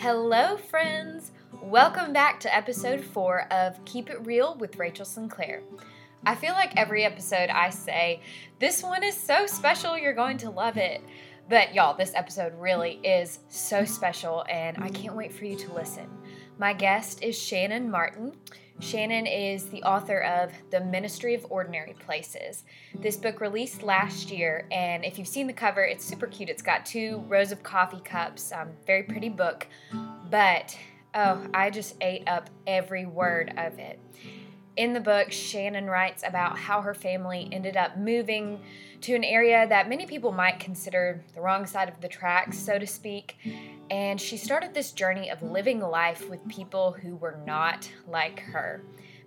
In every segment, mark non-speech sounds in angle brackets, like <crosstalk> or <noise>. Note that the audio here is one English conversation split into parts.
Hello, friends! Welcome back to episode four of Keep It Real with Rachel Sinclair. I feel like every episode I say, This one is so special, you're going to love it. But y'all, this episode really is so special, and I can't wait for you to listen. My guest is Shannon Martin. Shannon is the author of The Ministry of Ordinary Places. This book released last year, and if you've seen the cover, it's super cute. It's got two rows of coffee cups, um, very pretty book. But oh, I just ate up every word of it. In the book, Shannon writes about how her family ended up moving to an area that many people might consider the wrong side of the tracks, so to speak. And she started this journey of living life with people who were not like her.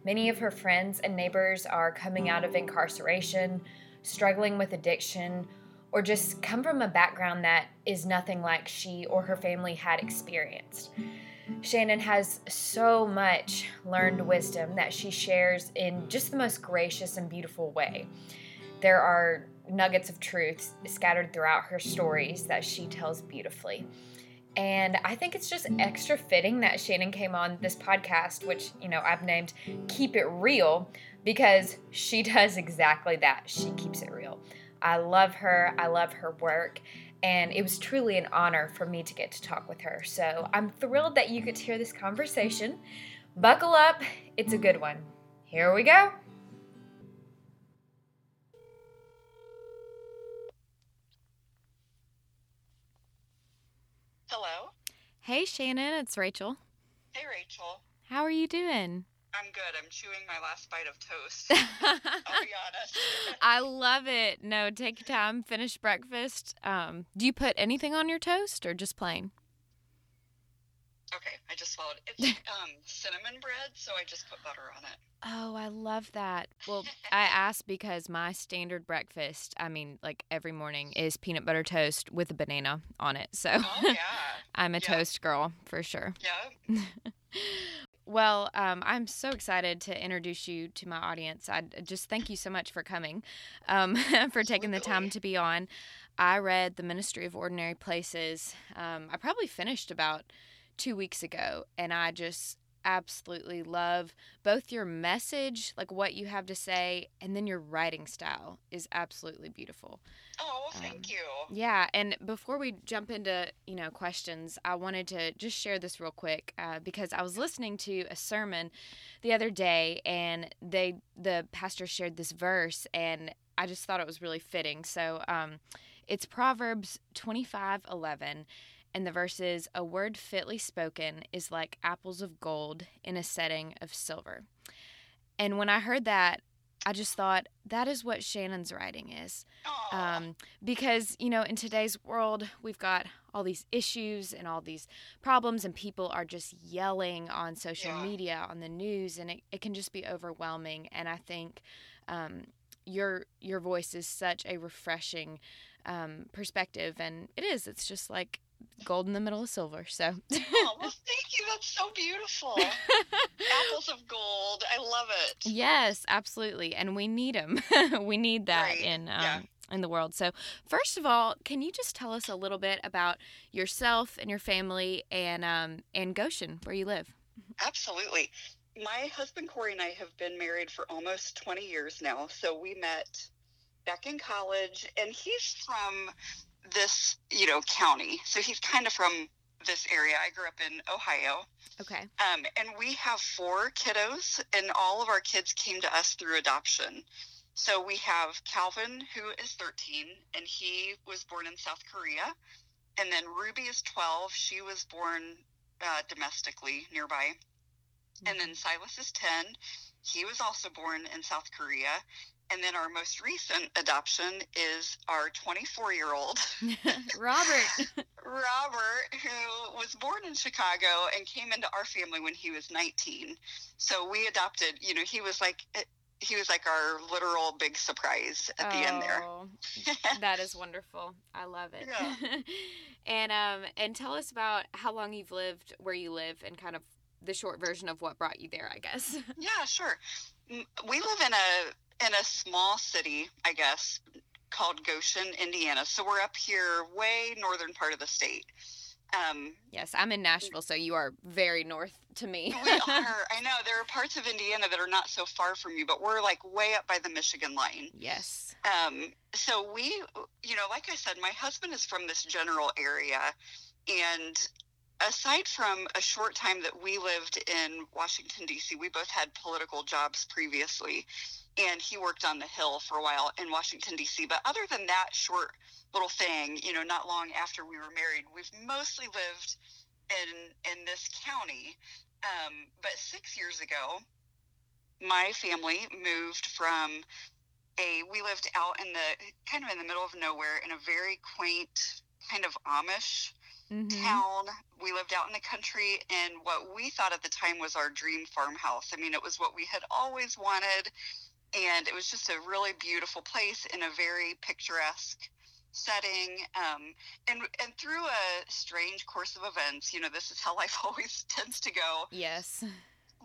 Many of her friends and neighbors are coming out of incarceration, struggling with addiction, or just come from a background that is nothing like she or her family had experienced. Shannon has so much learned wisdom that she shares in just the most gracious and beautiful way. There are nuggets of truth scattered throughout her stories that she tells beautifully. And I think it's just extra fitting that Shannon came on this podcast, which, you know, I've named Keep It Real, because she <laughs> does exactly that. She keeps it real. I love her. I love her work and it was truly an honor for me to get to talk with her. So I'm thrilled that you could hear this conversation. Buckle up, it's a good one. Here we go. Hey, Shannon, it's Rachel. Hey, Rachel. How are you doing? I'm good. I'm chewing my last bite of toast. <laughs> I'll be honest. <laughs> I love it. No, take your time, finish breakfast. Um, do you put anything on your toast or just plain? Okay, I just swallowed. It's <laughs> um, cinnamon bread, so I just put butter on it. Oh, I love that. Well, <laughs> I asked because my standard breakfast, I mean, like every morning, is peanut butter toast with a banana on it. So Oh <laughs> yeah. I'm a toast girl for sure. Yeah. Well, um, I'm so excited to introduce you to my audience. I just thank you so much for coming, um, for taking the time to be on. I read The Ministry of Ordinary Places. Um, I probably finished about two weeks ago, and I just absolutely love both your message, like what you have to say, and then your writing style is absolutely beautiful. Oh, well, thank Um, you. Yeah, and before we jump into you know questions, I wanted to just share this real quick uh, because I was listening to a sermon the other day, and they the pastor shared this verse, and I just thought it was really fitting. So, um, it's Proverbs twenty five eleven, and the verse is, "A word fitly spoken is like apples of gold in a setting of silver." And when I heard that, I just thought that is what Shannon's writing is um, because you know in today's world we've got all these issues and all these problems and people are just yelling on social Yeah. media on the news and it, it can just be overwhelming and i think um, your your voice is such a refreshing um, perspective and it is it's just like gold in the middle of silver so oh, well, <laughs> thank you. That's so beautiful. <laughs> Apples of gold. I love it. Yes, absolutely, and we need them. <laughs> we need that Right, in um, yeah. in the world. So, first of all, can you just tell us a little bit about yourself and your family and um, and Goshen, where you live? Absolutely. My husband Corey and I have been married for almost 20 years now. So we met back in college, and he's from this, you know, county. So he's kind of from this area. I grew up in Ohio. Okay. Um, and we have four kiddos, and all of our kids came to us through adoption. So we have Calvin, who is 13, and he was born in South Korea. And then Ruby is 12. She was born uh, domestically nearby. And then Silas is 10. He was also born in South Korea. And then our most recent adoption is our 24 year old, <laughs> Robert. <laughs> Robert, who was born in Chicago and came into our family when he was 19. So we adopted, you know, he was like, he was like our literal big surprise at the end there. Oh, <laughs> that is wonderful. I love it. Yeah. and um and tell us about how long you've lived where you live and kind of the short version of what brought you there, I guess. Yeah, sure. We live in a in a small city, I guess, called Goshen, Indiana. So we're up here, way northern part of the state. Um, yes, I'm in Nashville, so you are very north to me. we <laughs> are. I know there are parts of Indiana that are not so far from you, but we're like way up by the Michigan line. Yes. Um, so we, you know, like I said, my husband is from this general area, and aside from a short time that we lived in Washington D.C., we both had political jobs previously, and he worked on the Hill for a while in Washington D.C. But other than that short little thing, you know, not long after we were married, we've mostly lived in in this county. Um, but six years ago, my family moved from a we lived out in the kind of in the middle of nowhere in a very quaint kind of Amish mm-hmm. town. We lived out in the country in what we thought at the time was our dream farmhouse. I mean, it was what we had always wanted, and it was just a really beautiful place in a very picturesque setting. Um, and and through a strange course of events, you know, this is how <laughs> life always tends to go. Yes.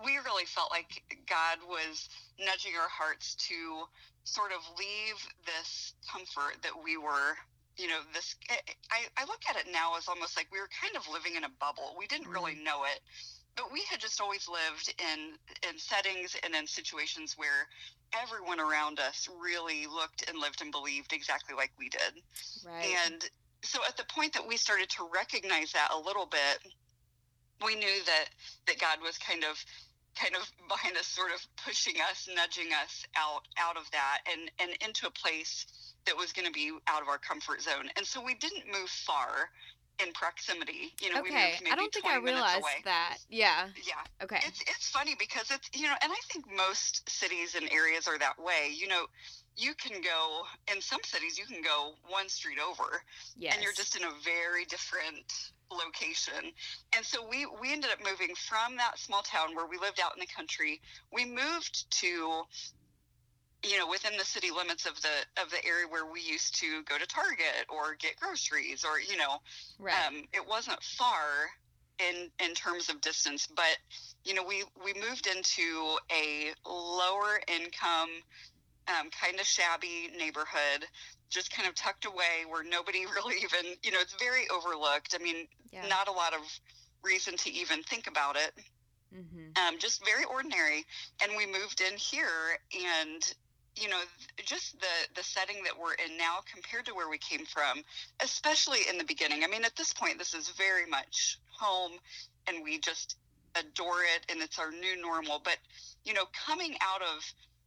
We really felt like God was nudging our hearts to sort of leave this comfort that we were you know this I, I look at it now as almost like we were kind of living in a bubble we didn't really mm-hmm. know it but we had just always lived in in settings and in situations where everyone around us really looked and lived and believed exactly like we did right and so at the point that we started to recognize that a little bit we knew that that god was kind of kind of <laughs> behind us sort of pushing us nudging us out out of that and and into a place that was going to be out of our comfort zone. And so we didn't move far in proximity. You know, okay. I don't think I realized that. Yeah. Yeah. Okay. It's it's funny because it's you know, and I think most cities and areas are that way. You know, you can go in some cities you can go one street over. Yes. And you're just in a very different location. And so we we ended up moving from that small town where we lived out in the country. We moved to you know within the city limits of the of the area where we used to go to target or get groceries or you know right. um, it wasn't far in in terms of distance but you know we we moved into a lower income um, kind of shabby neighborhood just kind of tucked away where nobody <laughs> really even you know it's very overlooked i mean yeah. not a lot of reason to even think about it mm-hmm. um, just very ordinary and we moved in here and you know just the the setting that we're in now compared to where we came from especially in the beginning. I mean at this point this is very much home and we just adore it and it's our new normal. But you know coming out of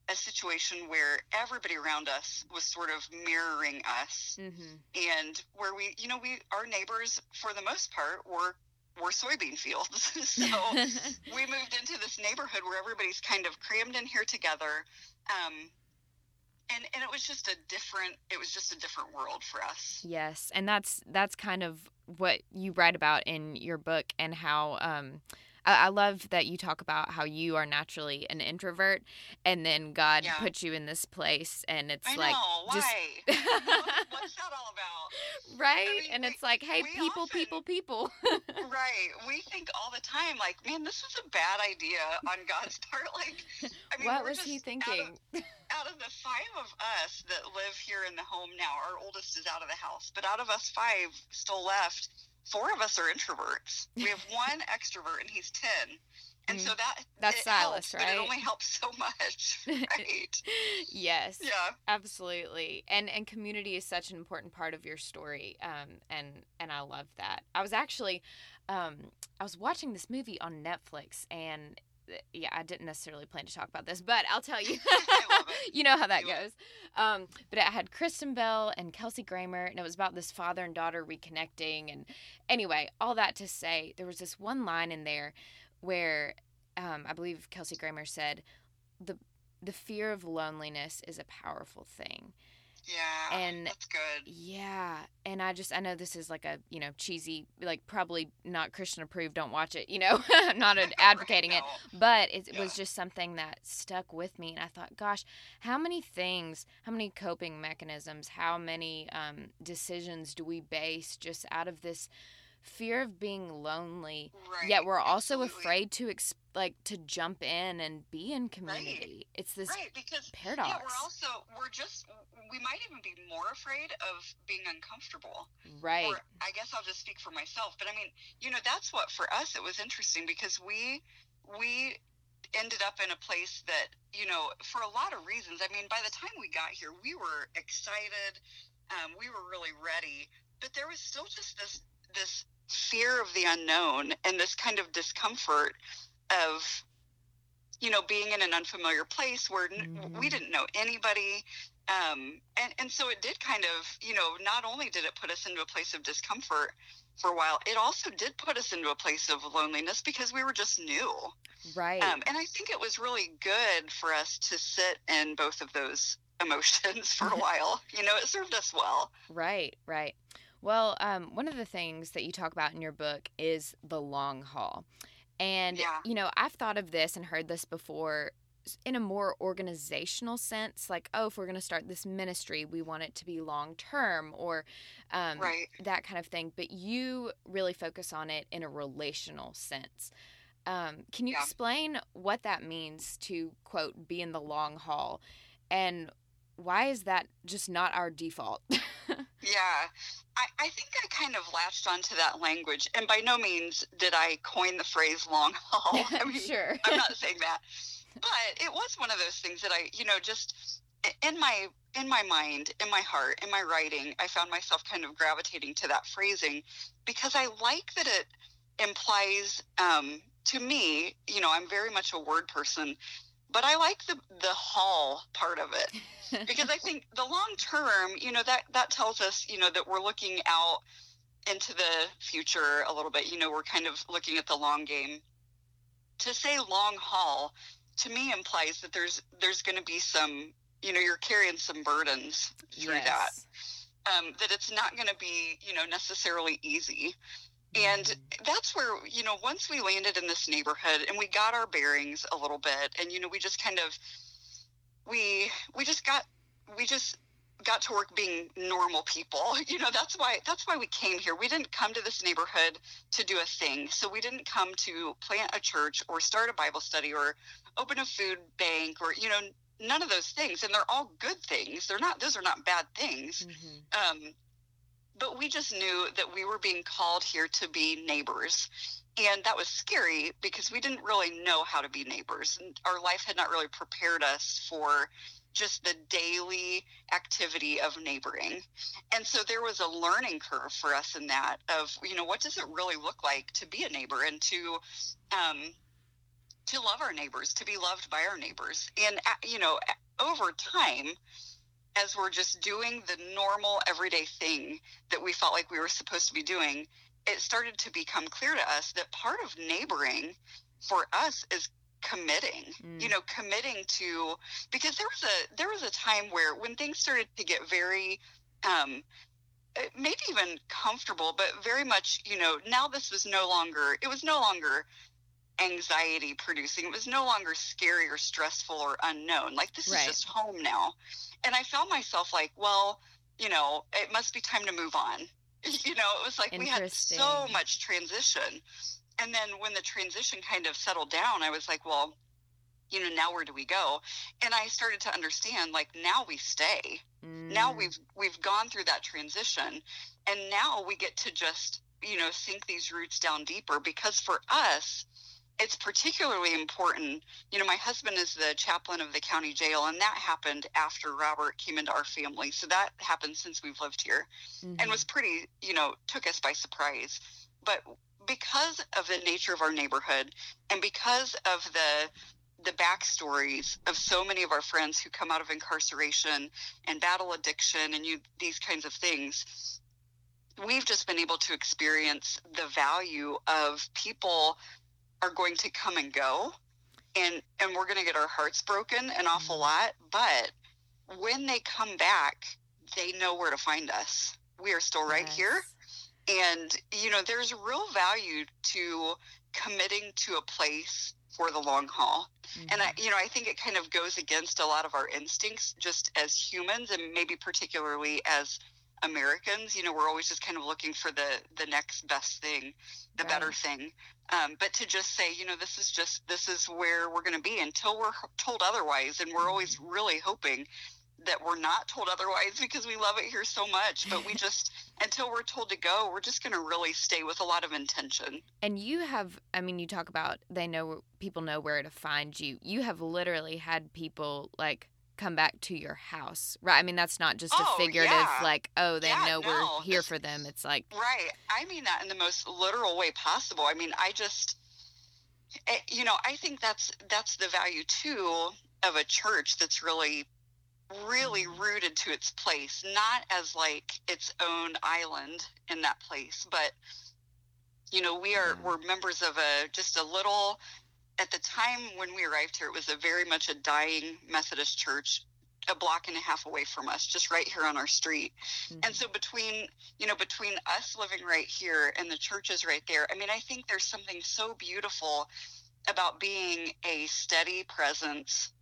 a situation where everybody around us was sort of mirroring us mm-hmm. and where we you know we our neighbors for the most part were were soybean fields. <laughs> So <laughs> we moved into this neighborhood where everybody's kind of crammed in here together um, and and it was just a different it was just a different world for us. Yes and that's that's kind of what you write about in your book and how um I, I love that you talk about how you are naturally an introvert, and then God yeah. puts you in this place, and it's I like know. just Why? what's that all about? <laughs> Right, I mean, and it's like, hey, people, often, people, people. right. We think all the time, like, man, this is a bad idea on God's <laughs> part. Like, I mean, what was He thinking? Out of, <laughs> out of the five of us that live here in the home now, our oldest is out of the house, but out of us five still left four of us are introverts. We have <laughs> one extrovert, and he's ten. And mm. so that that's Silas, helps, right? But it only helps so much, <laughs> right? yes. Yeah. Absolutely. And and community is such an important part of your story. Um, and and I love that. I was actually, um, I was watching this movie on Netflix, and yeah, I didn't necessarily plan to talk about this, but I'll tell you. <laughs> <laughs> you know how that goes. Um, but it had Kristen Bell and Kelsey Grammer, and it was about this father and daughter reconnecting. And anyway, all that to say, there was this one line in there where um, I believe Kelsey Grammer said, "the The fear of loneliness is a powerful thing." Yeah. And that's good. Yeah. And I just I know this is like a, you know, cheesy like probably not Christian approved, don't watch it, you know. <laughs> I'm not <laughs> advocating right, it, but it yeah. was just something that stuck with me and I thought, gosh, how many things, how many coping mechanisms, how many um, decisions do we base just out of this fear of being lonely, Right. yet we're also absolutely. afraid to ex- like to jump in and be in community. It's this Right, because paradox. yeah, we're also we're just we might even be more afraid of being uncomfortable. right. Or I guess I'll just speak for myself, but I mean, you know, that's what for us it was interesting because we we ended up in a place that, you know, for a lot of reasons. I mean, by the time we got here, we were excited, um, we were really ready, but there was still just this this fear of the unknown and this kind of discomfort of you know being in an unfamiliar place where n- Mhm. we didn't know anybody um, and and so it did kind of you know not only did it put us into a place of discomfort for a while it also did put us into a place of loneliness because we were just new right. um, and i think it was really good for us to sit in both of those emotions <laughs> for a <laughs> while you know it served us well Right, right. Well, um, one of the things that you talk about in your book is the long haul. And, Yeah. you know, I've thought of this and heard this before in a more organizational sense like, oh, if we're going to start this ministry, we want it to be long term or um, right that kind of thing. But you really focus on it in a relational sense. Um, can you Yeah. explain what that means to, quote, be in the long haul? And why is that just not our default? <laughs> Yeah, I, I think I kind of latched onto that language, and by no means did I coin the phrase long haul. <laughs> I <laughs> mean, sure. I'm not <laughs> saying that, but it was one of those things that I, you know, just in my in my mind, in my heart, in my writing, I found myself kind of gravitating to that phrasing because I like that it implies um, to me, you know, I'm very much a word person, but I like the the haul part of it <laughs> because I think the long term, you know, that that tells us, you know, that we're looking out into the future a little bit. You know, we're kind of looking at the long game. To say long haul, to me implies that there's there's going to be some, you know, you're carrying some burdens through that. Um, that it's not going to be, you know, necessarily easy. And that's where, you know, once we landed in this neighborhood and we got our bearings a little bit and, you know, we just kind of, we, we just got, we just got to work being normal people. <laughs> You know, that's why, that's why we came here. We didn't come to this neighborhood to do a thing. So we didn't come to plant a church or start a Bible study or open a food bank or, you know, none of those things. And they're all good things. They're not, those are not bad things. Mhm. Um, but we just knew that we were being called here to be neighbors. And that was scary because we didn't really know how to be neighbors. And our life had not really prepared us for just the daily activity of neighboring. And so there was a learning curve for us in that of, you know, what does it really look like to be a neighbor and to, um, to love our neighbors, to be loved by our neighbors. And, uh, you know, over time, as we're just doing the normal everyday thing that we felt like we were supposed to be doing, it started to become clear to us that part of neighboring for us is committing Mm. you know committing to because there was a there was a time where when things started to get very um uh, maybe even comfortable but very much you know now this was no longer it was no longer anxiety producing it was no longer scary or stressful or unknown like this Right. is just home now and i found myself like well you know it must be time to move on. <laughs> You know it was like we had so much transition. And then when the transition kind of settled down i was like well you know now where do we go? And i started to understand like now we stay. Now Mm. we've we've gone through that transition. And now we get to just you know sink these roots down deeper because for us it's particularly important you know my husband is the chaplain of the county jail and that happened after robert came into our family so that happened since we've lived here and Mhm. was pretty, you know, took us by surprise. But because of the nature of our neighborhood and because of the the backstories of so many of our friends who come out of incarceration and battle addiction and you these kinds of things, we've just been able to experience the value of people are going to come and go and and we're going to get our hearts broken an awful Mhm. lot, but when they come back, they know where to find us. We are still right here and you know there's real value to committing to a place for the long haul and i Mhm. you know i think it kind of goes against a lot of our instincts just as humans and maybe particularly as Americans. You know, we're always just kind of looking for the the next best thing, the right. better thing. Um, but to just say, you know, this is just this is where we're going to be until we're told otherwise, and we're always mm-hmm. really hoping that we're not told otherwise <laughs> because we love it here so much. But we <laughs> just until we're told to go, we're just going to really stay with a lot of intention. And you have, I mean, you talk about they know people know where to find you. You have literally had people like come back to your house, right? I mean, that's not just a oh, figurative, yeah. like, oh, they yeah, know no, we're here for them. It's like, right. I mean that in the most literal way possible. I mean, I just, eh, you know, I think that's that's the value too of a church that's really really mm-hmm. rooted to its place, not as like its own island in that place, but you know, we are we're members of a just a little at the time when we arrived here, it was a very much a dying Methodist church a block and a half away from us, just right here on our street. Mm-hmm. And so between, you know, between us living right here and the churches right there, I mean, I think there's something so beautiful about being a steady presence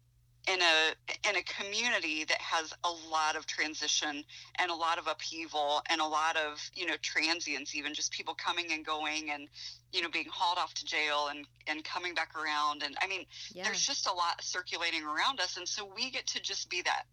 in a in a community that has a lot of transition and a lot of upheaval and a lot of you know transients even just people coming and going and you know being hauled off to jail and and coming back around and i mean yeah. there's just a lot circulating around us and so we get to just be that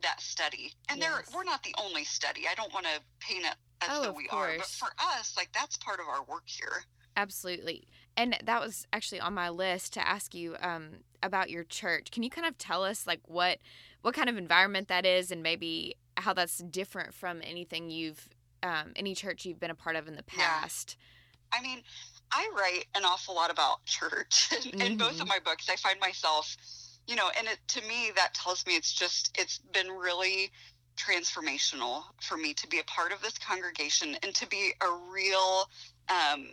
that study and yes. there we're not the only study i don't want to paint it as oh, though we course. are but for us like that's part of our work here absolutely and that was actually on my list to ask you um, about your church. Can you kind of tell us like what what kind of environment that is, and maybe how that's different from anything you've um, any church you've been a part of in the past? Yeah. I mean, I write an awful lot about church in, mm-hmm. in both of mm-hmm. my books. I find myself, you know, and it, to me that tells me it's just it's been really transformational for me to be a part of this congregation and to be a real um,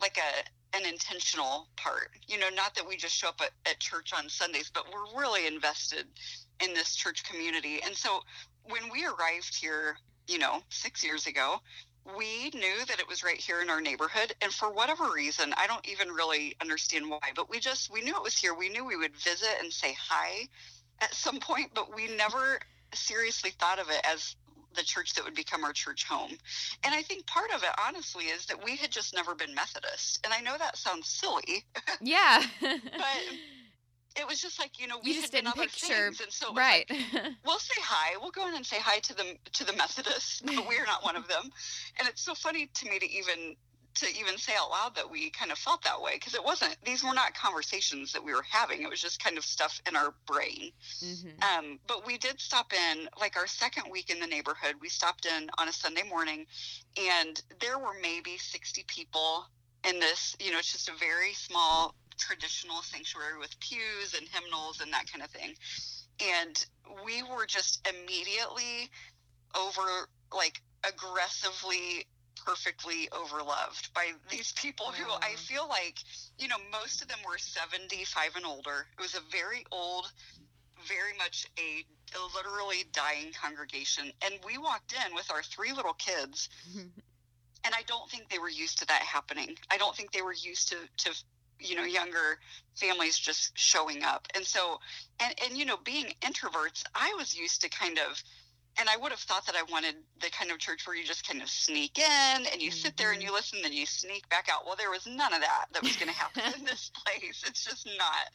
like a an intentional part. You know, not that we just show up at, at church on Sundays, but we're really invested in this church community. And so when we arrived here, you know, six years ago, we knew that it was right here in our neighborhood. And for whatever reason, I don't even really understand why, but we just, we knew it was here. We knew we would visit and say hi at some point, but we never seriously thought of it as the church that would become our church home. And I think part of it, honestly, is that we had just never been Methodist. And I know that sounds silly. <laughs> Yeah. but <laughs> it was just like you know we you just didn't picture things, and so right. Like, <laughs> we'll say hi. We'll go in and say hi to the to the Methodists, but we're not one of them. And it's so funny to me to even to even say out loud that we kind of felt that way because it wasn't these were not conversations that we were having it was just kind of stuff in our brain mm-hmm. um, but we did stop in like our second week in the neighborhood we stopped in on a sunday morning and there were maybe 60 people in this you know it's just a very small traditional sanctuary with pews and hymnals and that kind of thing and we were just immediately over like aggressively perfectly overloved by these people who I feel like, you know, most of them were 75 and older. It was a very old, very much a, a literally dying congregation. And we walked in with our three little kids. <laughs> and I don't think they were used to that happening. I don't think they were used to, to you know younger families just showing up and so and and you know being introverts i was used to kind of and I would have thought that I wanted the kind of church where you just kind of sneak in and you sit there and you mm-hmm. listen, then you sneak back out. Well, there was none of that that was going to happen in <laughs> this place. It's just not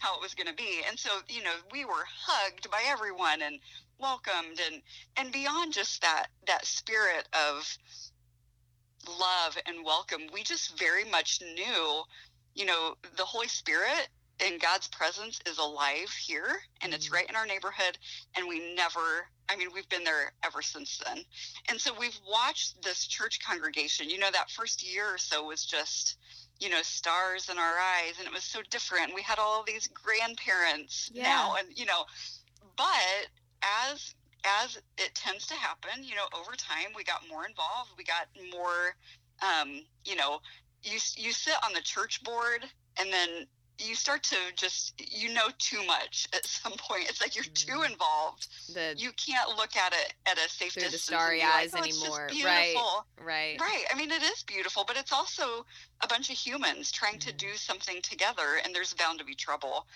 how it was going to be. And so, you know, we were hugged by everyone and welcomed and and beyond just that that spirit of love and welcome, we just very much knew, you know, the Holy Spirit and God's presence is alive here and it's mm-hmm. right in our neighborhood and we never I mean we've been there ever since then. And so we've watched this church congregation, you know that first year or so was just you know stars in our eyes and it was so different. We had all these grandparents yeah. now and you know but as as it tends to happen, you know, over time we got more involved, we got more um, you know, you you sit on the church board and then you start to just you know too much at <laughs> some point. It's like you're too mm-hmm. involved. The, you can't look at it at a safe through distance. the starry eyes like, oh, anymore. Right. Right. Right. I mean, it is beautiful, but it's also a bunch of humans trying mm-hmm. to do something together, and there's bound to be trouble.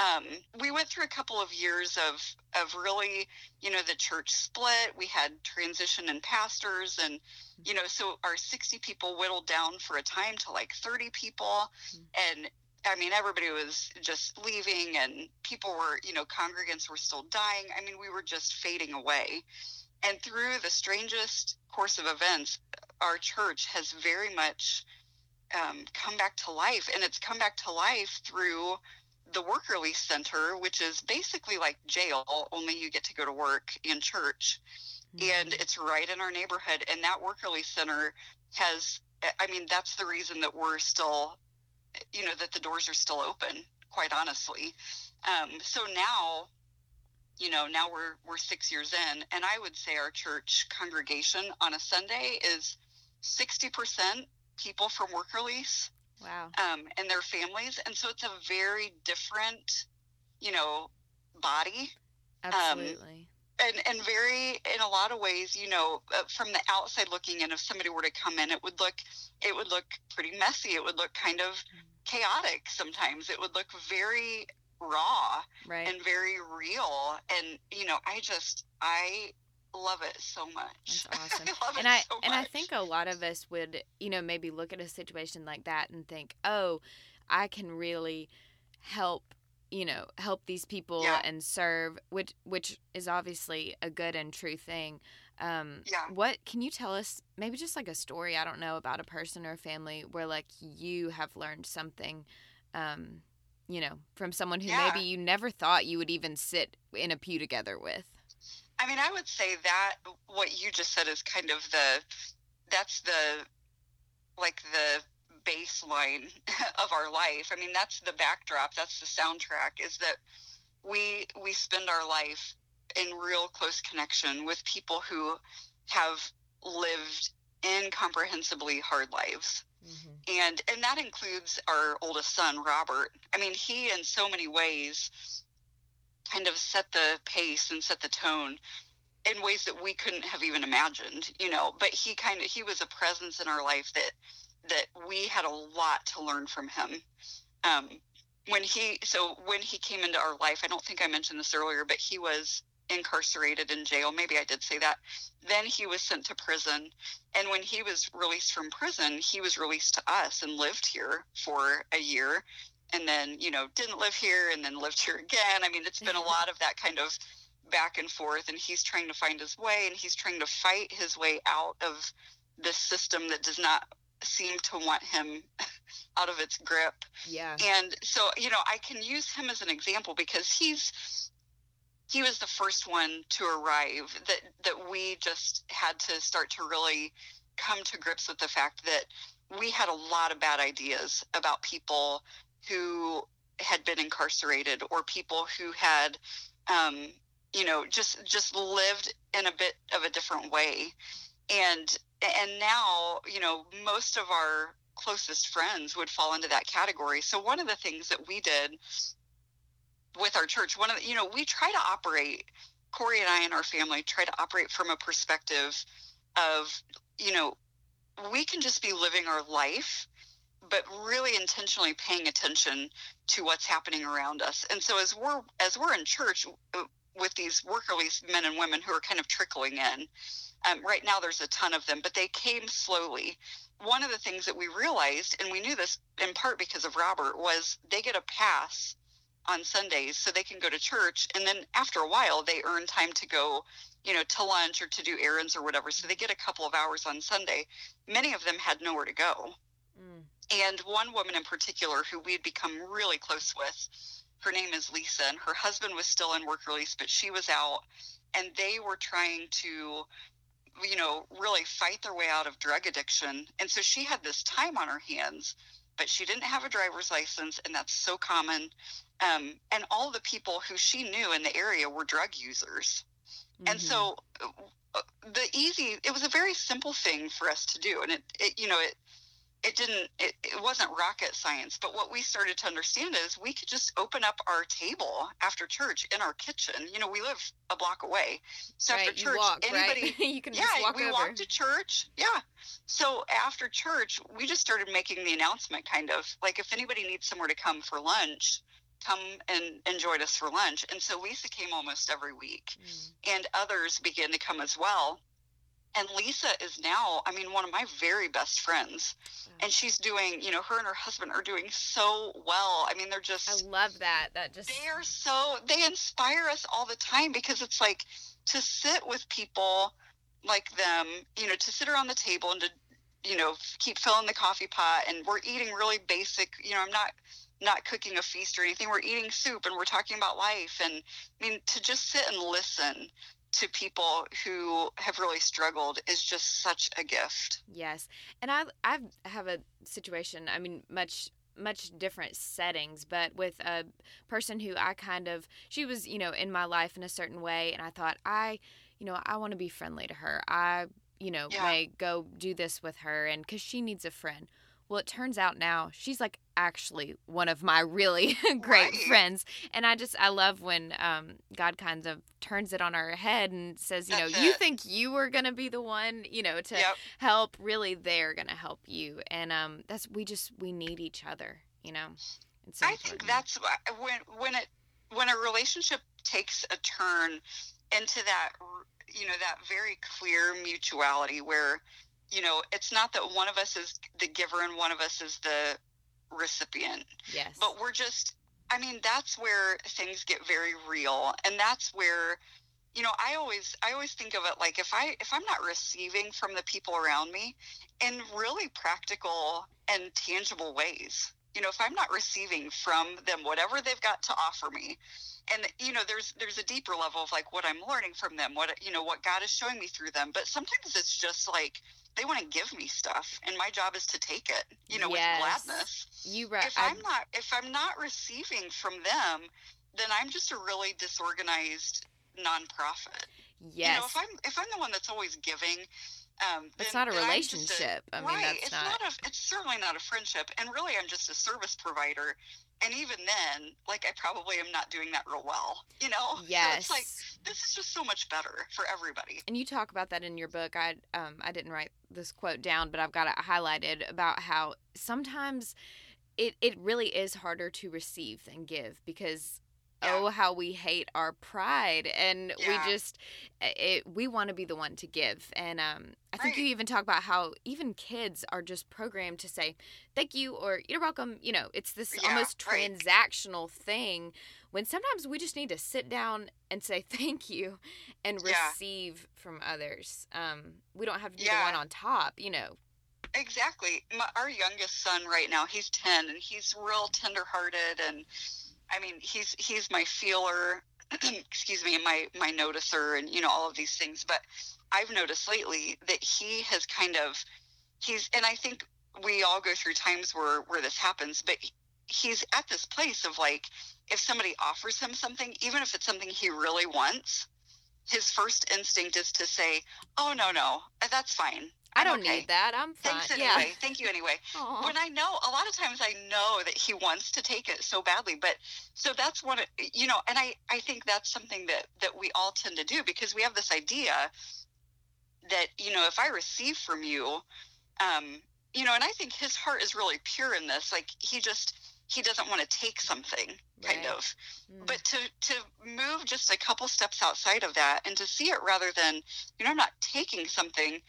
um, we went through a couple of years of of really, you know, the church split. We had transition in pastors, and you know, so our sixty people whittled down for a time to like thirty people, and I mean, everybody was just leaving, and people were, you know, congregants were still dying. I mean, we were just fading away. And through the strangest course of events, our church has very much um, come back to life, and it's come back to life through the work release center, which is basically like jail, only you get to go to work in church. Mm-hmm. And it's right in our neighborhood. And that work release center has, I mean, that's the reason that we're still, you know, that the doors are still open, quite honestly. Um, so now, you know, now we're, we're six years in, and I would say our church congregation on a Sunday is 60% people from work release Wow. Um, and their families. And so it's a very different, you know, body. Um, Absolutely. Um, and, and very, in a lot of ways, you know, uh, from the outside looking in, if somebody were to come in, it would look, it would look pretty messy. It would look kind of chaotic sometimes. It would look very raw right. and very real. And, you know, I just, I love it so much. That's <laughs> awesome. I and I so and I think a lot of us would, you know, maybe look at a situation like that and think, "Oh, I can really help, you know, help these people yeah. and serve," which which is obviously a good and true thing. Um, yeah. What can you tell us? Maybe just like a story. I don't know about a person or a family where like you have learned something. Um, you know, from someone who yeah. maybe you never thought you would even sit in a pew together with. I mean, I would say that what you just said is kind of the that's the like the baseline <laughs> of our life. I mean, that's the backdrop, that's the soundtrack is that we we spend our life in real close connection with people who have lived incomprehensibly hard lives. Mm-hmm. And and that includes our oldest son, Robert. I mean, he in so many ways kind of set the pace and set the tone in ways that we couldn't have even imagined, you know. But he kind of he was a presence in our life that that we had a lot to learn from him. Um, when he so when he came into our life, I don't think I mentioned this earlier, but he was incarcerated in jail. Maybe I did say that. Then he was sent to prison, and when he was released from prison, he was released to us and lived here for a year and then you know didn't live here and then lived here again i mean it's been a lot of that kind of back and forth and he's trying to find his way and he's trying to fight his way out of this system that does not seem to want him <laughs> out of its grip. Yeah. And so you know i can use him as an example because he's he was the first one to arrive that that we just had to start to really come to grips with the fact that we had a lot of bad ideas about people who had been incarcerated or people who had um, you know just just lived in a bit of a different way and and now you know most of our closest friends would fall into that category so one of the things that we did with our church one of the, you know we try to operate corey and i and our family try to operate from a perspective of you know we can just be living our life but really intentionally paying attention to what's happening around us. And so as we're as we're in church uh, with these work release men and women who are kind of trickling in, um, right now there's a ton of them, but they came slowly. One of the things that we realized, and we knew this in part because of Robert, was they get a pass on Sundays so they can go to church, and then after a while they earn time to go you know, to lunch or to do errands or whatever. So they get a couple of hours on Sunday. Many of them had nowhere to go. Mm. And one woman in particular who we had become really close with, her name is Lisa, and her husband was still in work release, but she was out, and they were trying to, you know, really fight their way out of drug addiction. And so she had this time on her hands, but she didn't have a driver's license, and that's so common. Um, and all the people who she knew in the area were drug users. Mm-hmm. And so uh, the easy, it was a very simple thing for us to do. And it, it you know, it, it didn't it, it wasn't rocket science but what we started to understand is we could just open up our table after church in our kitchen you know we live a block away so right, after church walk, anybody right? <laughs> you can yeah walk we over. walked to church yeah so after church we just started making the announcement kind of like if anybody needs somewhere to come for lunch come and, and join us for lunch. And so Lisa came almost every week, mm. and others began to come as well. And Lisa is now, I mean, one of my very best friends. Mm. And she's doing, you know, her and her husband are doing so well. I mean, they're just. I love that. That just. They are so, they inspire us all the time because it's like to sit with people like them, you know, to sit around the table and to, you know, keep filling the coffee pot. And we're eating really basic, you know, I'm not not cooking a feast or anything. We're eating soup and we're talking about life. And I mean, to just sit and listen to people who have really struggled is just such a gift. Yes. And I I have a situation, I mean, much much different settings, but with a person who I kind of she was, you know, in my life in a certain way and I thought I, you know, I want to be friendly to her. I, you know, yeah. may go do this with her and cuz she needs a friend. Well, it turns out now she's like actually one of my really <laughs> great right. friends, and I just I love when um, God kind of turns it on our head and says, you That's know, it. you think you were gonna be the one, you know, to yep. help. Really, they're gonna help you, and um, that's we just we need each other, you know. So I think that's when when it when a relationship takes a turn into that you know that very clear mutuality where you know, it's not that one of us is the giver and one of us is the recipient. Yes. But we're just, I mean, that's where things get very real. And that's where, you know, I always, I always think of it like if I, if I'm not receiving from the people around me in really practical and tangible ways, you know, if I'm not receiving from them whatever they've got to offer me, and you know there's there's a deeper level of like what i'm learning from them what you know what god is showing me through them but sometimes it's just like they want to give me stuff and my job is to take it you know yes. with gladness. You right if I'm, I'm not if i'm not receiving from them then i'm just a really disorganized nonprofit. Yes you know if i'm if i'm the one that's always giving um, it's not a relationship. A, I mean, right. that's it's not. not a, it's certainly not a friendship. And really, I'm just a service provider. And even then, like, I probably am not doing that real well. You know? Yes. <laughs> So it's like this is just so much better for everybody. And you talk about that in your book. I um I didn't write this quote down, but I've got it highlighted about how sometimes it it really is harder to receive than give because yeah. oh how we hate our pride and yeah. we just it, we want to be the one to give and um, i think right. you even talk about how even kids are just programmed to say thank you or you're welcome you know it's this yeah, almost right. transactional thing when sometimes we just need to sit down and say <laughs> thank you and receive from others um, we don't have to be the one on top you know exactly My, our youngest son right now he's 10 and he's real tenderhearted and I mean, he's he's my feeler, <clears throat> excuse me, my my noticer, and you know all of these things. But I've noticed lately that he has kind of he's, and I think we all go through times where where this happens, but he's at this place of like, if somebody offers him something, even if it's something he really wants, his first instinct is to say, "Oh no, no, that's fine. I don't okay. need that. I'm fine. Thanks anyway. Yeah. Thank you anyway. <laughs> Aww. When I know, a lot of times I know that he wants to take it so badly, but so that's what you know, and I I think that's something that that we all tend to do because we have this idea that you know if I receive from you, um, you know, and I think his heart is really pure in this. Like he just he doesn't want to take something kind right. of mm. but to to move just a couple steps outside of that and to see it rather than you know i'm not taking something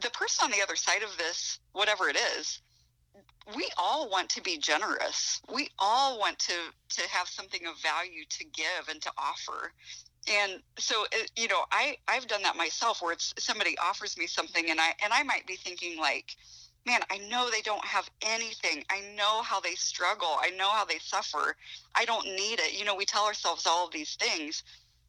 the person on the other side of this, whatever it is, we all want to be generous. We all want to to have something of value to give and to offer. And so, it, you know, I I've done that myself, where it's somebody offers me something, and I and I might be thinking like, man, I know they don't have anything. I know how they struggle. I know how they suffer. I don't need it. You know, we tell ourselves all of these things.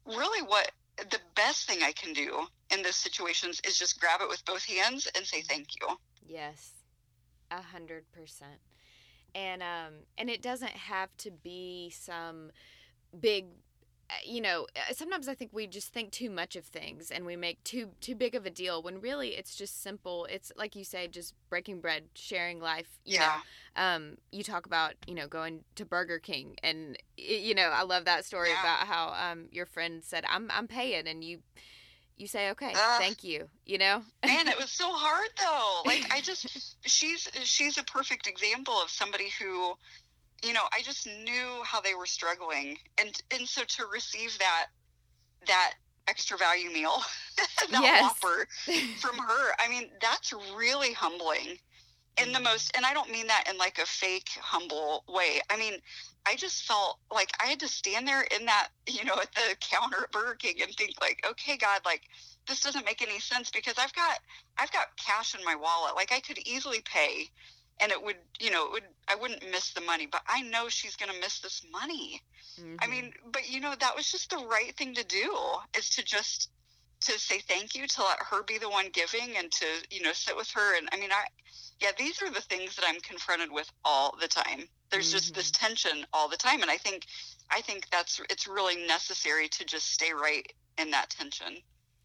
Really, what the best thing I can do in those situations is just grab it with both hands and say thank you. Yes, a hundred percent. And um, and it doesn't have to be some big you know uh, sometimes i think we just think too much of things and we make too too big of a deal when really it's just simple. It's like you say just breaking bread sharing life you yeah. know um you talk about you know going to burger king and you know i love that story yeah. about how um your friend said i'm i'm paying and you you say okay uh, thank you you know? Man it <laughs> was so hard though. Like i just <laughs> she's she's a perfect example of somebody who you know, I just knew how they were struggling, and and so to receive that that extra value meal, <laughs> that Yes. Whopper <laughs> from her, I mean, that's really humbling in the mm. most and I don't mean that in like a fake humble way. I mean, I just felt like I had to stand there in that, you know, at the counter at Burger King and think like, okay, God, like this doesn't make any sense because I've got I've got cash in my wallet. Like I could easily pay and it would, you know, it would I wouldn't miss the money, but I know she's going to miss this money. I Mhm. mean, but you know, that was just the right thing to do is to just to say thank you, to let her be the one giving and to, you know, sit with her. And I mean, I, yeah, these are the things that I'm confronted with all the time. There's just this tension all the time. And I think, I think that's, it's really necessary to just stay right in that tension.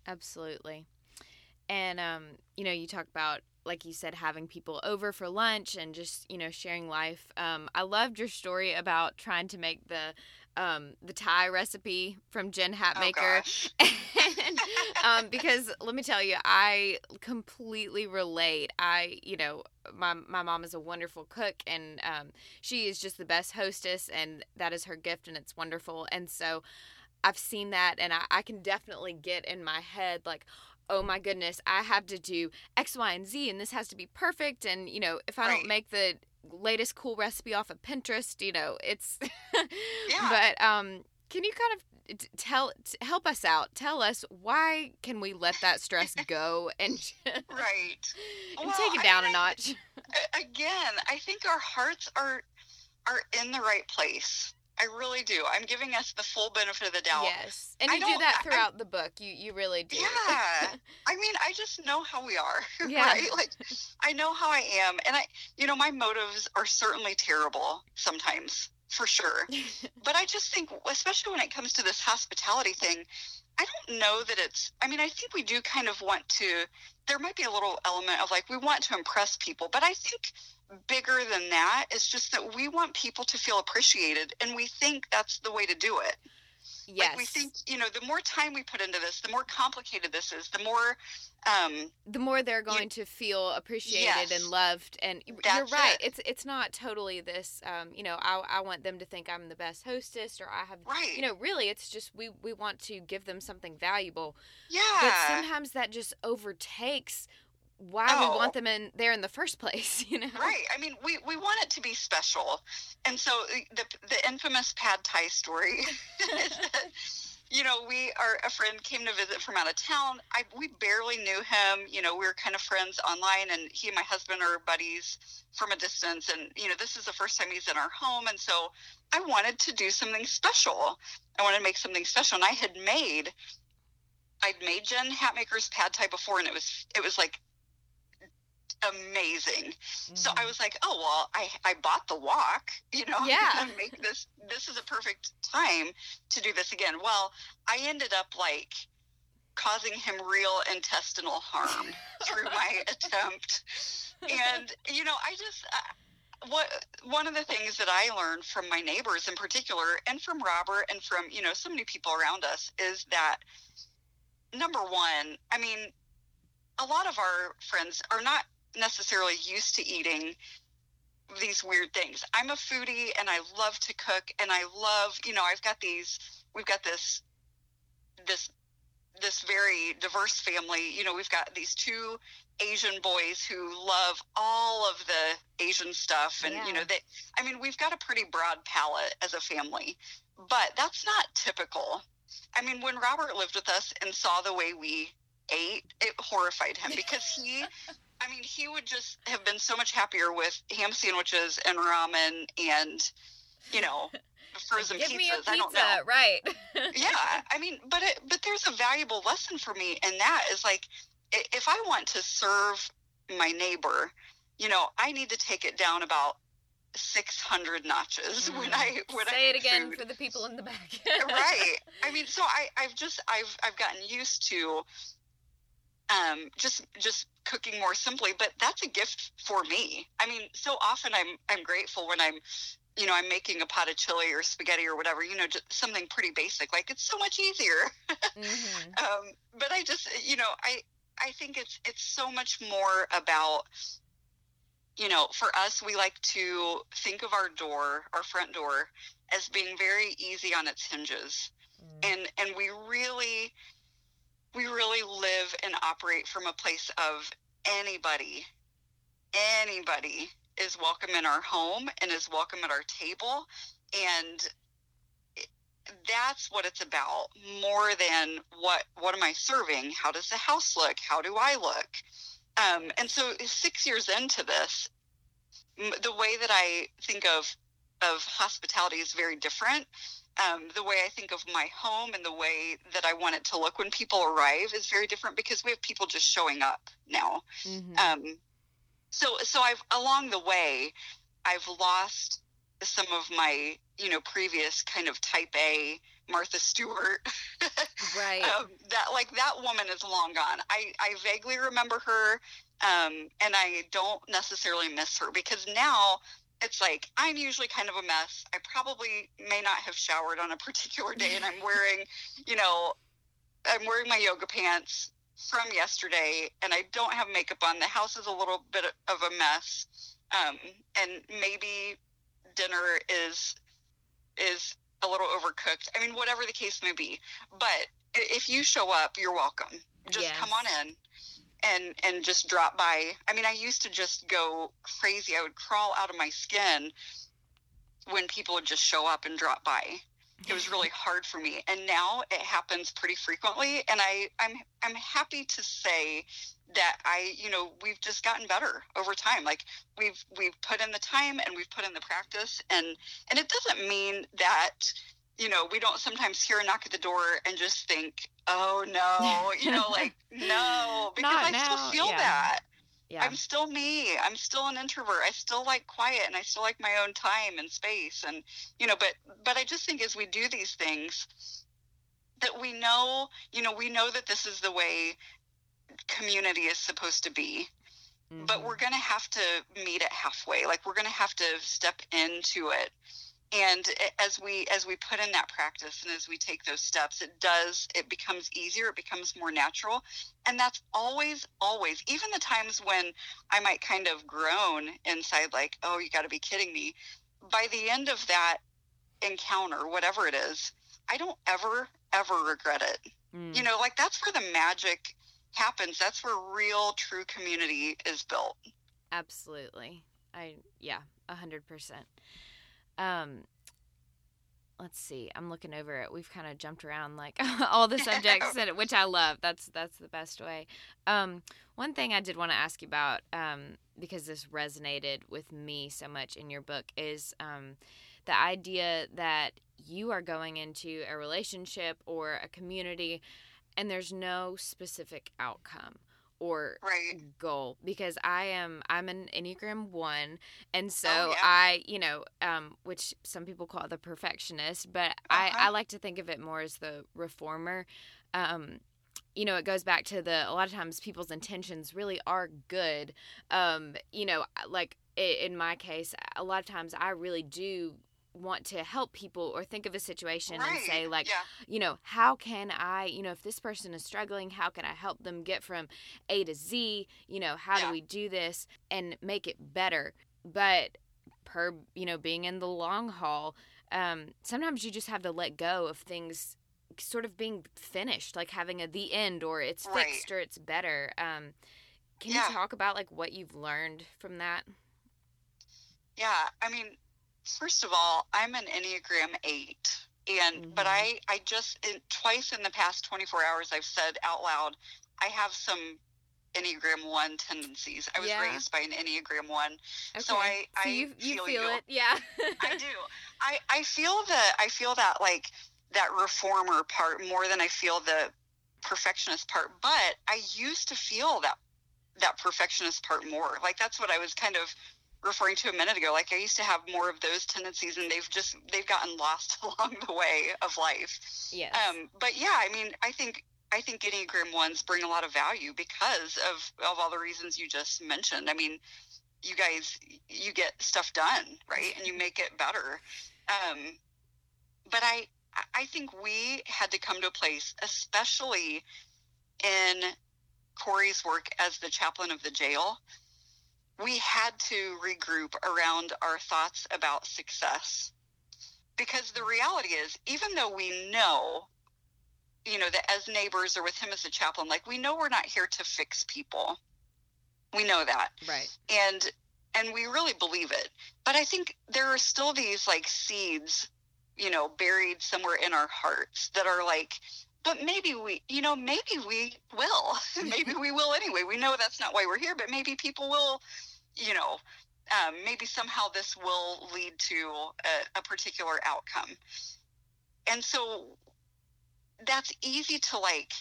Absolutely. And um, you know, you talk about like you said having people over for lunch and just, you know, sharing life. Um, I loved your story about trying to make the um, the Thai recipe from Jen Oh Hatmaker. gosh. <laughs> and, um, because let me tell you, I completely relate. I, you know, my my mom is a wonderful cook, and um, she is just the best hostess, and that is her gift, and it's wonderful. And so, I've seen that, and I, I can definitely get in my head like. Oh my goodness, I have to do X, Y, and Z, and this has to be perfect. And, you know, if I Right. don't make the latest cool recipe off of Pinterest, you know, it's. <laughs> Yeah. But um, can you kind of tell t- help us out? Tell us why can we let that stress <laughs> go and <laughs> Right. and Well, take it I down mean, a I- notch? Again, I think our hearts are are in the right place. I really do. I'm giving us the full benefit of the doubt. Yes, and I you do that I- throughout the book. You you really do. Yeah. <laughs> I mean, I just know how we are, <laughs> Yeah. right? Like, I know how I am, and I, you know, my motives are certainly terrible sometimes, for sure. <laughs> But I just think, especially when it comes to this hospitality thing, I don't know that it's. I mean, I think we do kind of want to. There might be a little element of like we want to impress people, but I think bigger than that is just that we want people to feel appreciated, and we think that's the way to do it. yes. Like we think, you know, the more time we put into this, the more complicated this is, the more um the more they're going to feel appreciated Yes. and loved and you're right it. it's it's not totally this um you know I, I want them to think i'm the best hostess or i have right. you know really it's just we we want to give them something valuable yeah. but sometimes that just overtakes why we Oh. want them in there in the first <laughs> place you know Right. I mean, we, we want it to be special. And so uh, the the infamous pad thai story <laughs> is that, you know, we are a friend came to visit from out of town. I we barely knew him. You know, we were kind of friends online and he and my husband are buddies from a distance and you know, this is the first time he's in our home and so I wanted to do something special. I wanted to make something special and I had made I'd made Jen Hatmaker's pad thai before and it was it was like amazing. So Mm-hmm. I was like, oh well, I I bought the walk, you know. I'm <laughs> Yeah. make this. This is a perfect time to do this again. Well, I ended up like causing him real intestinal harm through my <laughs> attempt, <laughs> and you know, I just. Uh, what one of the things that I learned from my neighbors in particular, and from Robert, and from you know so many people around us, is that number one, I mean, a lot of our friends are not necessarily used to eating these weird things. I'm a foodie and I love to cook and I love, you know, I've got these we've got this this this very diverse family. You know, we've got these two Asian boys who love all of the Asian stuff and Yeah. you know, they I mean, we've got a pretty broad palate as a family. But that's not typical. I mean, when Robert lived with us and saw the way we ate, it horrified him because he <laughs> I mean, he would just have been so much happier with ham sandwiches and ramen and, you know, <laughs> frozen give pizzas. me a pizza I don't know. right Yeah, I mean, but it, but there's a valuable lesson for me, and that is like, if I want to serve my neighbor, you know, I need to take it down about 600 notches when <laughs> I when I Mm. say it again food for the people in the back right. <laughs> I mean, so I, I've just I've I've gotten used to um just just cooking more simply, but that's a gift for me. I mean, so often I'm I'm grateful when I'm you know, I'm making a pot of chili or spaghetti or whatever, you know, just something pretty basic. Like it's so much easier. Mhm. <laughs> Um, but I just, you know, I I think it's it's so much more about you know, for us, we like to think of our door, our front door, as being very easy on its hinges. Mm. And and we really we really live and operate from a place of anybody. Anybody is welcome in our home and is welcome at our table. And that's what it's about more than what what am i serving? How does the house look? How do i look? Um, and so six years into this the way that i think of of hospitality is very different um, the way i think of my home and the way that i want it to look when people arrive is very different because we have people just showing up now. Mm-hmm. um, so so i've along the way i've lost some of my you know previous kind of type a martha stewart. <laughs> Right. Um, that like that woman is long gone. I i vaguely remember her um and i don't necessarily miss her because now it's like i'm usually kind of a mess i probably may not have showered on a <laughs> particular day and i'm wearing you know i'm wearing my yoga pants from yesterday and I don't have makeup on. The house is a little bit of a mess. Um, and maybe dinner is is a little overcooked. I mean, whatever the case may be. But if you show up, you're welcome. Just yes. come on in and and just drop by. I mean, I used to just go crazy. I would crawl out of my skin when people would just show up and drop by. It was really <laughs> hard for me. And now it happens pretty frequently. And i i'm i'm happy to say that i you know we've just gotten better over time. Like we've we've put in the time and we've put in the practice. And and it doesn't mean that you know we don't sometimes hear a knock at the door and just think oh no <laughs> you know like no because Not i now. still feel yeah. that yeah. I'm still me. I'm still an introvert. I still like quiet and I still like my own time and space and you know, but but I just think as we do these things that we know, you know, we know that this is the way community is supposed to be. Mm-hmm. But we're going to have to meet it halfway. Like we're going to have to step into it and as we as we put in that practice and as we take those steps it does it becomes easier it becomes more natural. And that's always always even the times when i might kind of groan inside like oh you got to be kidding me. By the end of that encounter whatever it is i don't ever ever regret it. Mm. you know like that's where the magic happens. That's where real true community is built. Absolutely. I yeah a hundred percent um, let's see. I'm looking over it. We've kind of jumped around like <laughs> all the subjects, that, which I love. That's that's the best way. Um, one thing I did want to ask you about, um, because this resonated with me so much in your book, is um, the idea that you are going into a relationship or a community, and there's no specific outcome or right. goal because I am I'm an Enneagram 1 and so oh, yeah. I, you know, um which some people call the perfectionist, but uh-huh. I I like to think of it more as the reformer. Um you know, it goes back to the a lot of times people's intentions really are good. Um, you know, like in my case, a lot of times I really do want to help people or think of a situation right. and say like yeah. you know how can i you know if this person is struggling how can i help them get from a to z you know how yeah. do we do this and make it better but per you know being in the long haul um sometimes you just have to let go of things sort of being finished like having a the end or it's right. fixed or it's better um can yeah. you talk about like what you've learned from that yeah i mean first of all, I'm an Enneagram 8. And mm-hmm. but I I just in, twice in the past 24 hours I've said out loud I have some Enneagram 1 tendencies. I was yeah. raised by an Enneagram 1. Okay. So I so I you, you feel, feel you. it. Yeah. I do. <laughs> I I feel that I feel that like that reformer part more than I feel the perfectionist part, but I used to feel that that perfectionist part more. Like that's what I was kind of referring to a minute ago like i used to have more of those tendencies and they've just they've gotten lost <laughs> along the way of life. Yeah um but yeah i mean i think i think enneagram ones bring a lot of value because of of all the reasons you just mentioned. I mean you guys you get stuff done right? And you make it better. Um but i i think we had to come to a place especially in corey's work as the chaplain of the jail we had to regroup around our thoughts about success. Because the reality is, even though we know, you know, that as neighbors or with him as a chaplain, like we know we're not here to fix people. We know that. Right. And and we really believe it. But I think there are still these like seeds, you know, buried somewhere in our hearts that are like, but maybe we, you know, maybe we will. <laughs> maybe we will anyway. We know that's not why we're here, but maybe people will, you know, um, maybe somehow this will lead to a, a particular outcome. And so that's easy to like,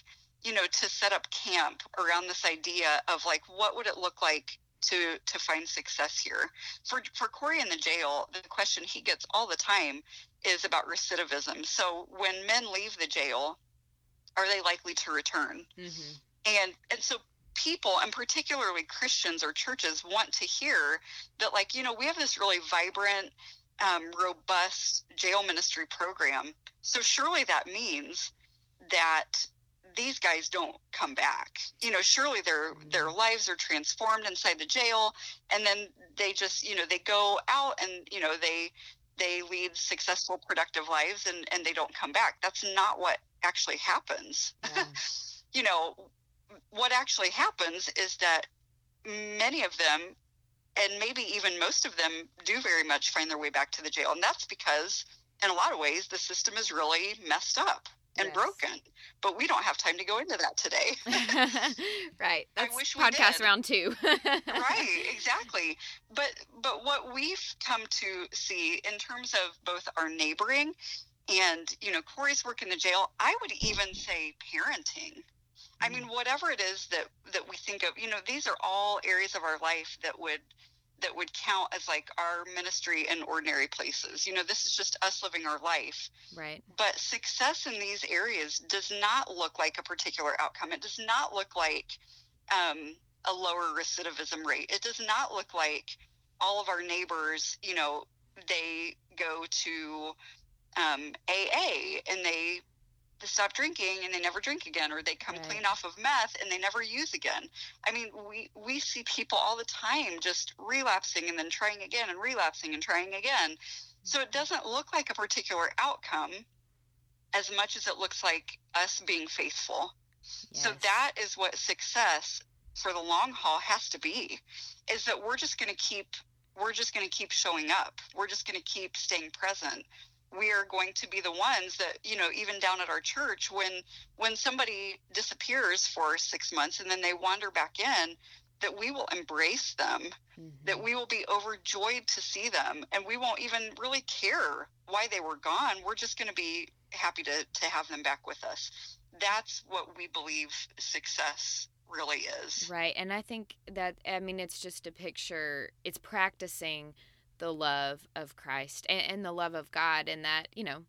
you know, to set up camp around this idea of like, what would it look like to to find success here. For for Corey in the jail, the question he gets all the time is about recidivism. So when men leave the jail, are they likely to return? Mm-hmm. And and so people and particularly Christians or churches want to hear that like, you know, we have this really vibrant um, robust jail ministry program. So surely that means that these guys don't come back. You know, surely their their mm-hmm. lives are transformed inside the jail, and then they just you know they go out and you know they they lead successful, productive lives, and and they don't come back. That's not what actually happens. Yeah. <laughs> you know, what actually happens is that many of them and maybe even most of them do very much find their way back to the jail and that's because in a lot of ways the system is really messed up and yes. broken. But we don't have time to go into that today. <laughs> right. <laughs> That's I wish podcast round two. right, exactly. But but what we've come to see in terms of both our neighboring and, you know, Corey's work in the jail, I would even say parenting. I mean, mm. whatever it is that that we think of, you know, these are all areas of our life that would that would count as like our ministry in ordinary places. You know, this is just us living our life. Right. But success in these areas does not look like a particular outcome. It does not look like um, a lower recidivism rate. It does not look like all of our neighbors, you know, they go to um, AA and they stop drinking and they never drink again or they come right. clean off of meth and they never use again. I mean we we see people all the time just relapsing and then trying again and relapsing and trying again. So it doesn't look like a particular outcome as much as it looks like us being faithful. Yes. so that is what success for the long haul has to be is that we're just going to keep we're just going to keep showing up. We're just going to keep staying present we are going to be the ones that you know even down at our church when when somebody disappears for six months and then they wander back in that we will embrace them mm-hmm. that we will be overjoyed to see them and we won't even really care why they were gone. We're just going to be happy to to have them back with us. That's what we believe success really is. Right and i think that i mean it's just a picture it's practicing the love of Christ and, and the love of God, and that you know,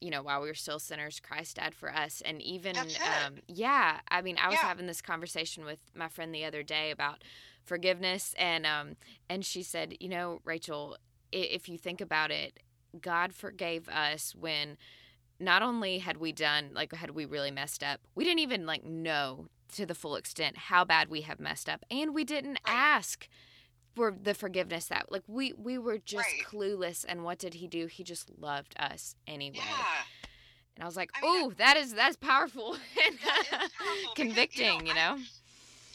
you know, while we were still sinners, Christ died for us, and even um, yeah, I mean, I was yeah. having this conversation with my friend the other day about forgiveness, and um, and she said, you know, Rachel, if you think about it, God forgave us when not only had we done like had we really messed up, we didn't even like know to the full extent how bad we have messed up, and we didn't ask for the forgiveness that like we we were just right. clueless and what did he do he just loved us anyway yeah. and i was like oh that is that's powerful <laughs> and powerful convicting because, you know, you know?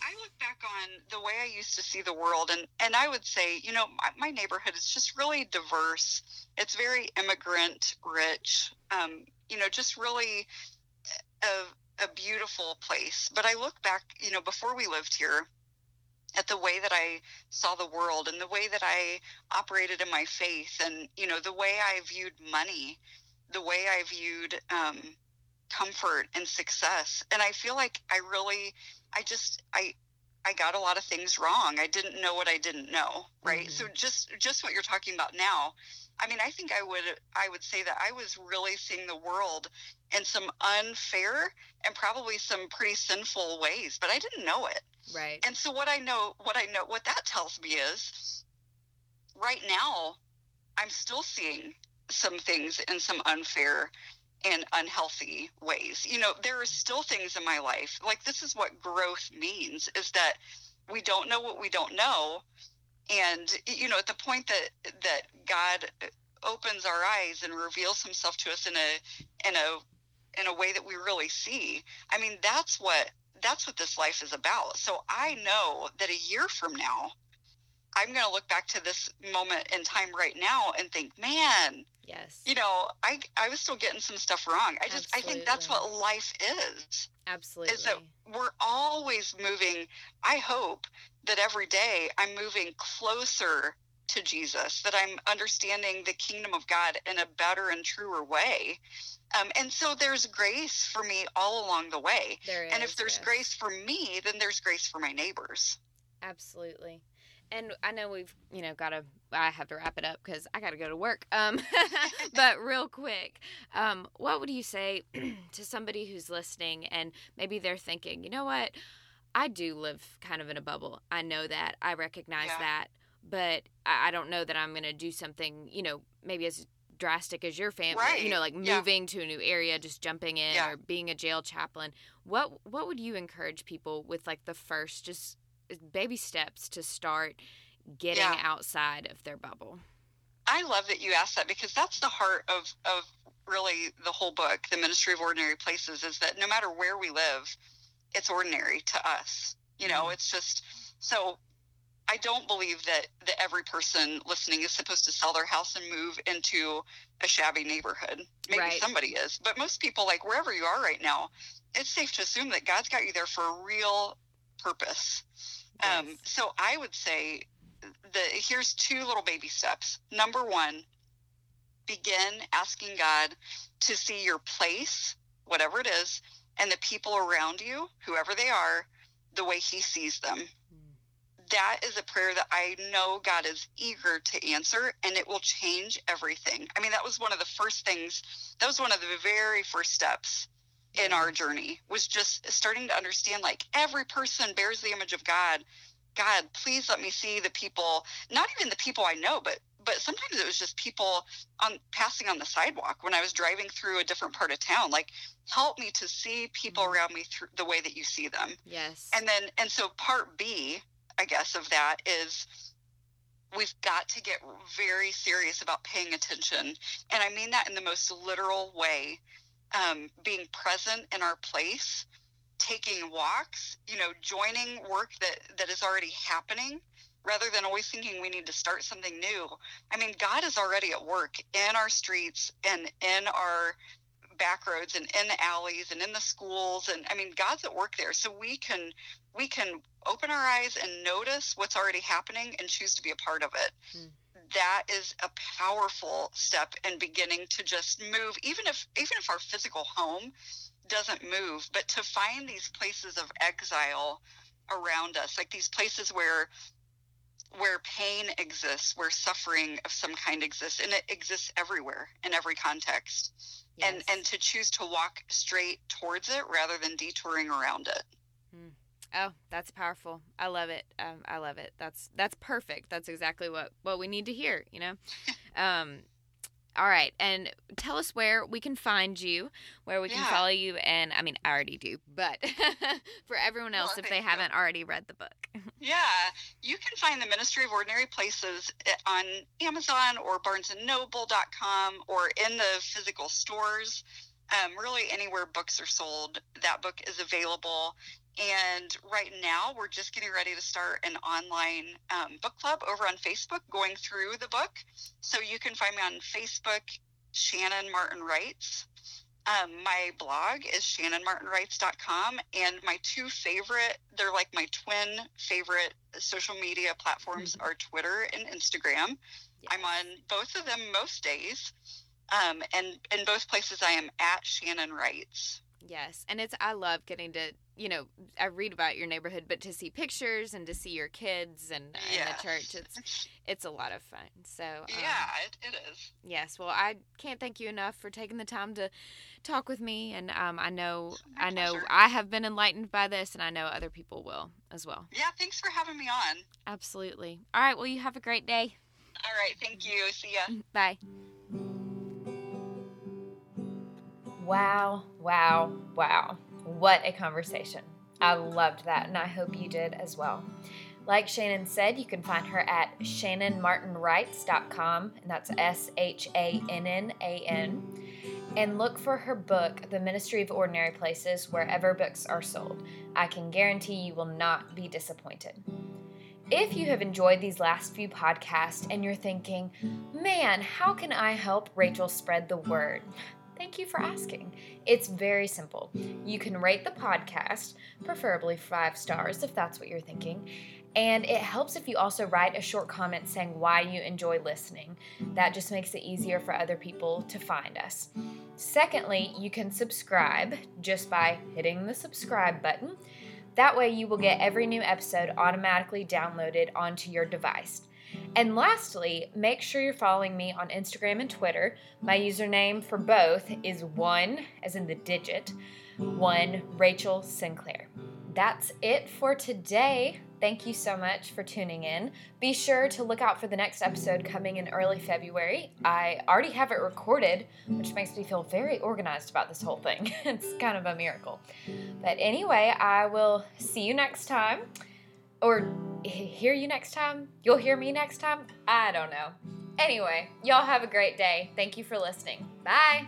I, I, look back on the way i used to see the world and and i would say you know my, my neighborhood is just really diverse it's very immigrant rich um, you know just really a, a beautiful place but i look back you know before we lived here at the way that I saw the world and the way that I operated in my faith and you know the way I viewed money, the way I viewed um, comfort and success. And I feel like I really, I just, I, I got a lot of things wrong. I didn't know what I didn't know, right? Mm-hmm. So just just what you're talking about now. I mean, I think I would I would say that I was really seeing the world in some unfair and probably some pretty sinful ways, but I didn't know it. Right. And so what I know, what I know, what that tells me is right now, I'm still seeing some things in some unfair and unhealthy ways. You know, there are still things in my life. Like this is what growth means is that we don't know what we don't know and you know at the point that that god uh, opens our eyes and reveals himself to us in a in a in a way that we really see i mean that's what that's what this life is about. So i know that a year from now i'm going to look back to this moment in time right now and think man Yes. you know i i was still getting some stuff wrong i just i think that's what life is Absolutely. is that we're always moving i hope that every day i'm moving closer to jesus that i'm understanding the kingdom of god in a better and truer way um, and so there's grace for me all along the way there and if there's yes. grace for me then there's grace for my neighbors Absolutely. And I know we've, you know, got to, I have to wrap it up because I got to go to work. Um, <laughs> but real quick, um, what would you say <clears throat> to somebody who's listening and maybe they're thinking, you know what? I do live kind of in a bubble. I know that. I recognize Yeah. that. But I, I don't know that I'm going to do something, you know, maybe as drastic as your family, right. you know, like Yeah. moving to a new area, just jumping in Yeah. or being a jail chaplain. What what would you encourage people with like the first just baby steps to start getting Yeah. outside of their bubble? I love that you asked that because that's the heart of of really the whole book, The Ministry of Ordinary Places, is that no matter where we live, it's ordinary to us. You know, Mhm. it's just so I don't believe that that every person listening is supposed to sell their house and move into a shabby neighborhood. Maybe Right. somebody is, but most people like wherever you are right now, it's safe to assume that God's got you there for a real purpose. Um, so I would say the here's two little baby steps. Number one, begin asking God to see your place, whatever it is, and the people around you, whoever they are, the way He sees them. Mm. That is a prayer that I know God is eager to answer, and it will change everything. I mean, that was one of the first things, that was one of the very first steps in our journey was just starting to understand like every person bears the image of God. God, please let me see the people, not even the people I know, but but sometimes it was just people on passing on the sidewalk when I was driving through a different part of town. Like, help me to see people Mhm. around me through the way that you see them. Yes. And then, and so part B, I guess, of that is we've got to get very serious about paying attention. And I mean that in the most literal way. Um, being present in our place, taking walks, you know, joining work that, that is already happening rather than always thinking we need to start something new. I mean, God is already at work in our streets and in our back roads and in the alleys and in the schools and I mean God's at work there so we can we can open our eyes and notice what's already happening and choose to be a part of it. Mm. That is a powerful step in beginning to just move even if even if our physical home doesn't move but to find these places of exile around us like these places where where pain exists where suffering of some kind exists and it exists everywhere in every context and and to choose to walk straight towards it rather than detouring around it. Oh, that's powerful. I love it. Um, I love it. That's that's perfect. That's exactly what what we need to hear. You know. <laughs> um, all right, and tell us where we can find you, where we can follow you, and I mean I already do, but <laughs> for everyone Well, else, if they you. haven't already read the book. <laughs> Yeah, you can find the Ministry of Ordinary Places eh, on Amazon or BarnesandNoble.com or in the physical stores. Um, really, anywhere books are sold, that book is available. And right now, we're just getting ready to start an online um, book club over on Facebook, going through the book. So you can find me on Facebook, Shannan Martin Writes. Um, my blog is shannanmartinwrites.com, and my two favorite, they're like my twin favorite social media platforms are Twitter and Instagram. I'm on both of them most days. Um, and in both places, I am at Shannan Writes. Yes, and it's I love getting to you know I read about your neighborhood, but to see pictures and to see your kids and in Yes. the church, it's it's a lot of fun. So um, yeah, it, it is. Yes, well, I can't thank you enough for taking the time to talk with me, and um, I know I know pleasure. I have been enlightened by this, and I know other people will as well. Yeah, thanks for having me on. Absolutely. All right. Well, you have a great day. All right, thank you. See ya. Bye. Wow, wow, wow. What a conversation. I loved that, and I hope you did as well. Like Shannan said, you can find her at shannanmartinwrites.com, and that's S H A N N A N. And look for her book, The Ministry of Ordinary Places, wherever books are sold. I can guarantee you will not be disappointed. If you have enjoyed these last few podcasts and you're thinking, man, how can I help Rachel spread the word? Thank you for asking. It's very simple. You can rate the podcast, preferably five stars if that's what you're thinking, and it helps if you also write a short comment saying why you enjoy listening. That just makes it easier for other people to find us. Secondly, you can subscribe just by hitting the subscribe button. That way, you will get every new episode automatically downloaded onto your device. And lastly, make sure you're following me on Instagram and Twitter. My username for both is one, as in the digit, one Rachel Sinclair. That's it for today. Thank you so much for tuning in. Be sure to look out for the next episode coming in early February. I already have it recorded, which makes me feel very organized about this whole thing. <laughs> it's kind of a miracle. But anyway, I will see you next time. Or hear you next time. You'll hear me next time. I don't know. Anyway, y'all have a great day. Thank you for listening. Bye.